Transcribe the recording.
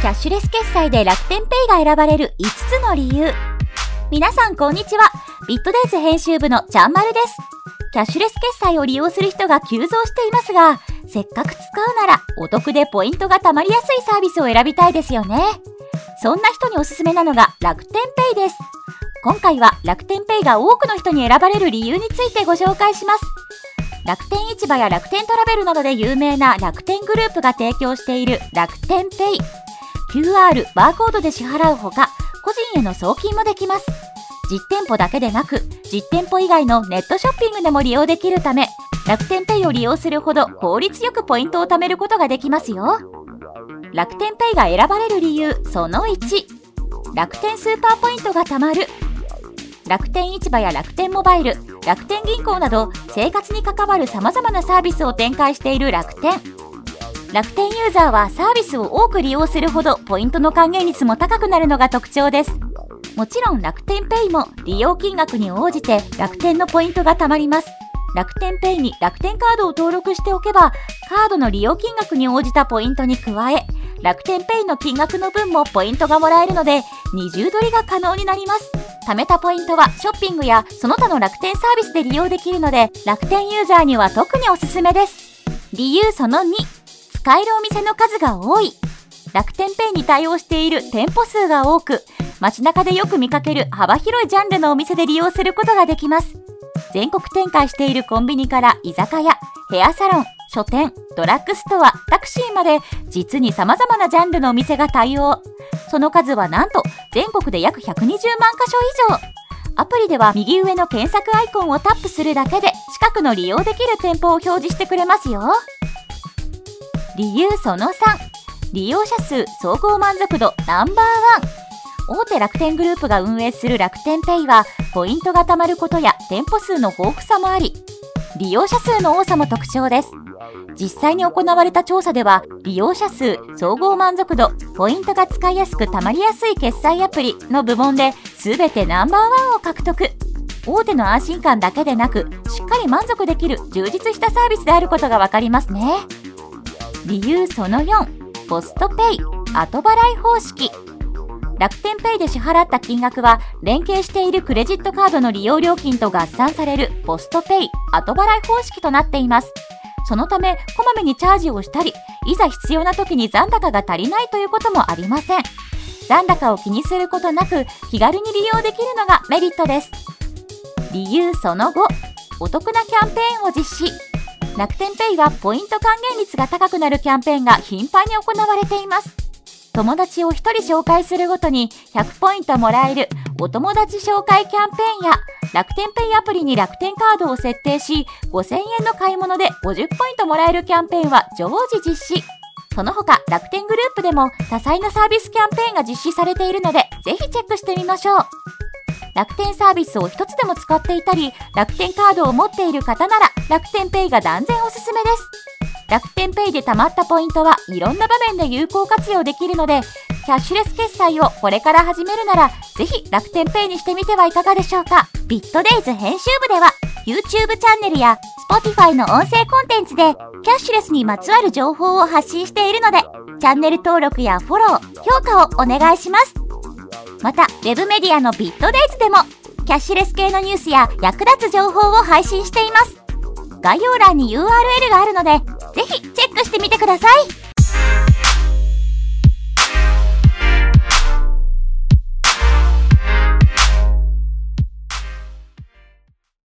キャッシュレス決済で楽天ペイが選ばれる5つの理由。皆さんこんにちは。ビットデイズ編集部のちゃんまるです。キャッシュレス決済を利用する人が急増していますが、せっかく使うならお得でポイントが貯まりやすいサービスを選びたいですよね。そんな人におすすめなのが楽天ペイです。今回は楽天ペイが多くの人に選ばれる理由についてご紹介します。楽天市場や楽天トラベルなどで有名な楽天グループが提供している楽天ペイ。QR、バーコードで支払うほか、個人への送金もできます。実店舗だけでなく、実店舗以外のネットショッピングでも利用できるため、楽天ペイを利用するほど効率よくポイントを貯めることができますよ。楽天ペイが選ばれる理由その1、楽天スーパーポイントが貯まる。楽天市場や楽天モバイル、楽天銀行など生活に関わる様々なサービスを展開している楽天。楽天ユーザーはサービスを多く利用するほどポイントの還元率も高くなるのが特徴です。もちろん楽天ペイも利用金額に応じて楽天のポイントが貯まります。楽天ペイに楽天カードを登録しておけば、カードの利用金額に応じたポイントに加え、楽天ペイの金額の分もポイントがもらえるので、二重取りが可能になります。貯めたポイントはショッピングやその他の楽天サービスで利用できるので、楽天ユーザーには特におすすめです。理由その2、使えるお店の数が多い。楽天ペイに対応している店舗数が多く、街中でよく見かける幅広いジャンルのお店で利用することができます。全国展開しているコンビニから居酒屋、ヘアサロン、書店、ドラッグストア、タクシーまで実に様々なジャンルのお店が対応。その数はなんと全国で約120万箇所以上。アプリでは右上の検索アイコンをタップするだけで近くの利用できる店舗を表示してくれますよ。理由その3利用者数総合満足度ナンバーワン。大手楽天グループが運営する楽天ペイはポイントが貯まることや店舗数の豊富さもあり利用者数の多さも特徴です。実際に行われた調査では利用者数総合満足度ポイントが使いやすく貯まりやすい決済アプリの部門で全てナンバーワンを獲得。大手の安心感だけでなくしっかり満足できる充実したサービスであることが分かりますね。理由その4ポストペイ後払い方式。楽天ペイで支払った金額は連携しているクレジットカードの利用料金と合算されるポストペイ後払い方式となっています。そのためこまめにチャージをしたりいざ必要な時に残高が足りないということもありません。残高を気にすることなく気軽に利用できるのがメリットです。理由その後お得なキャンペーンを実施。楽天ペイはポイント還元率が高くなるキャンペーンが頻繁に行われています。友達を1人紹介するごとに100ポイントもらえるお友達紹介キャンペーンや楽天ペイアプリに楽天カードを設定し5000円の買い物で50ポイントもらえるキャンペーンは常時実施。その他楽天グループでも多彩なサービスキャンペーンが実施されているのでぜひチェックしてみましょう。楽天サービスを一つでも使っていたり、楽天カードを持っている方なら、楽天ペイが断然おすすめです。楽天ペイで貯まったポイントはいろんな場面で有効活用できるので、キャッシュレス決済をこれから始めるなら、ぜひ楽天ペイにしてみてはいかがでしょうか。ビットデイズ編集部では、YouTube チャンネルや Spotify の音声コンテンツで、キャッシュレスにまつわる情報を発信しているので、チャンネル登録やフォロー、評価をお願いします。また、ウェブメディアのビットデイズでも、キャッシュレス系のニュースや役立つ情報を配信しています。概要欄に URL があるので、ぜひチェックしてみてください。